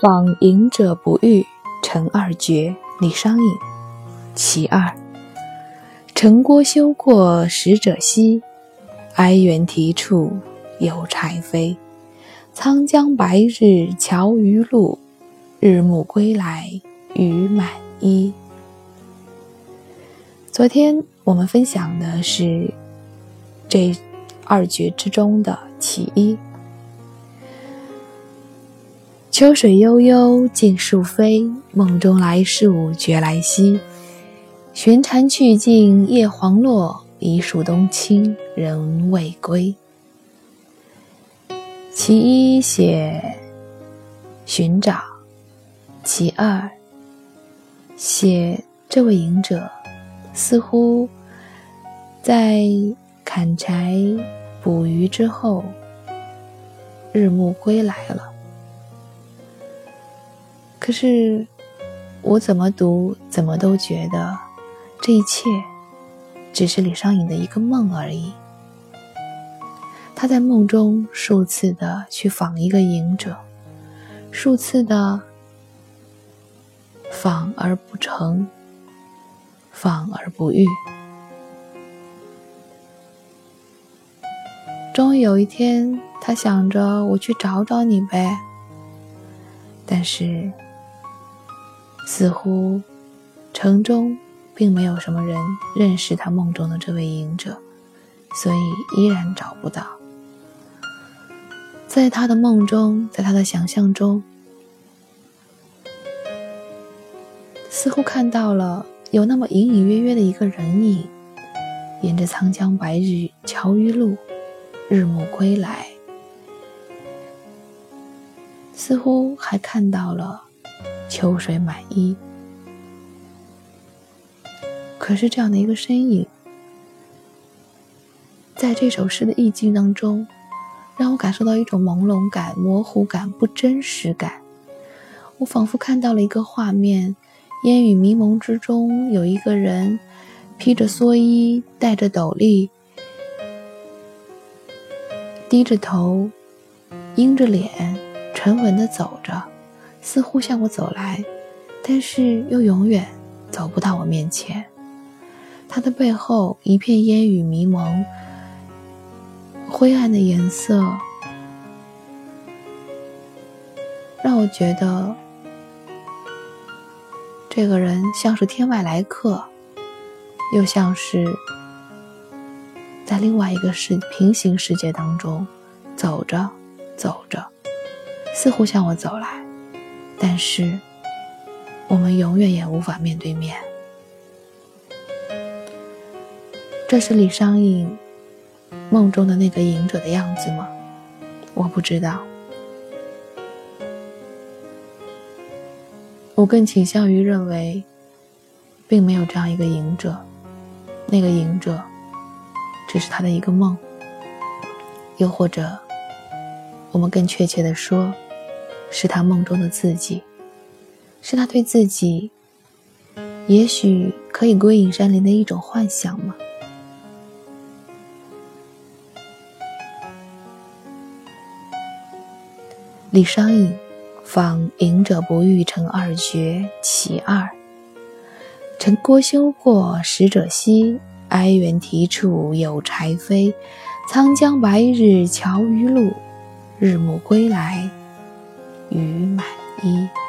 访隐者不遇，成二绝。李商隐。其二，城郭修过使者稀，哀猿啼处有柴扉。沧江白日桥余路，日暮归来雨满衣。昨天我们分享的是这二绝之中的其一。秋水悠悠，尽树飞。梦中来树觉来兮。寻蝉去尽叶黄落，一树冬青人未归。其一写寻找，其二写这位隐者似乎在砍柴捕鱼之后，日暮归来了。可是，我怎么读，怎么都觉得这一切只是李商隐的一个梦而已。他在梦中数次的去访一个隐者，数次的访而不成，访而不遇。终于有一天，他想着我去找找你呗，但是。似乎城中并没有什么人认识他梦中的这位隐者，所以依然找不到。在他的梦中，在他的想象中，似乎看到了有那么隐隐约约的一个人影，沿着沧江白日桥余路，日暮归来，似乎还看到了。秋水满衣，可是这样的一个身影，在这首诗的意境当中，让我感受到一种朦胧感、模糊感、不真实感。我仿佛看到了一个画面：烟雨迷蒙之中，有一个人披着蓑衣，戴着斗笠，低着头，阴着脸，沉稳地走着。似乎向我走来，但是又永远走不到我面前。他的背后一片烟雨迷蒙，灰暗的颜色让我觉得这个人像是天外来客，又像是在另外一个世平行世界当中走着走着，似乎向我走来。但是，我们永远也无法面对面。这是李商隐梦中的那个隐者的样子吗？我不知道。我更倾向于认为，并没有这样一个隐者，那个隐者只是他的一个梦，又或者，我们更确切的说。是他梦中的自己，是他对自己也许可以归隐山林的一种幻想吗？李商隐访隐者不遇，成二绝其二。陈郭修过使者稀，哀猿啼处有柴扉。沧江白日桥余路，日暮归来。与满意。